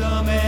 Damen.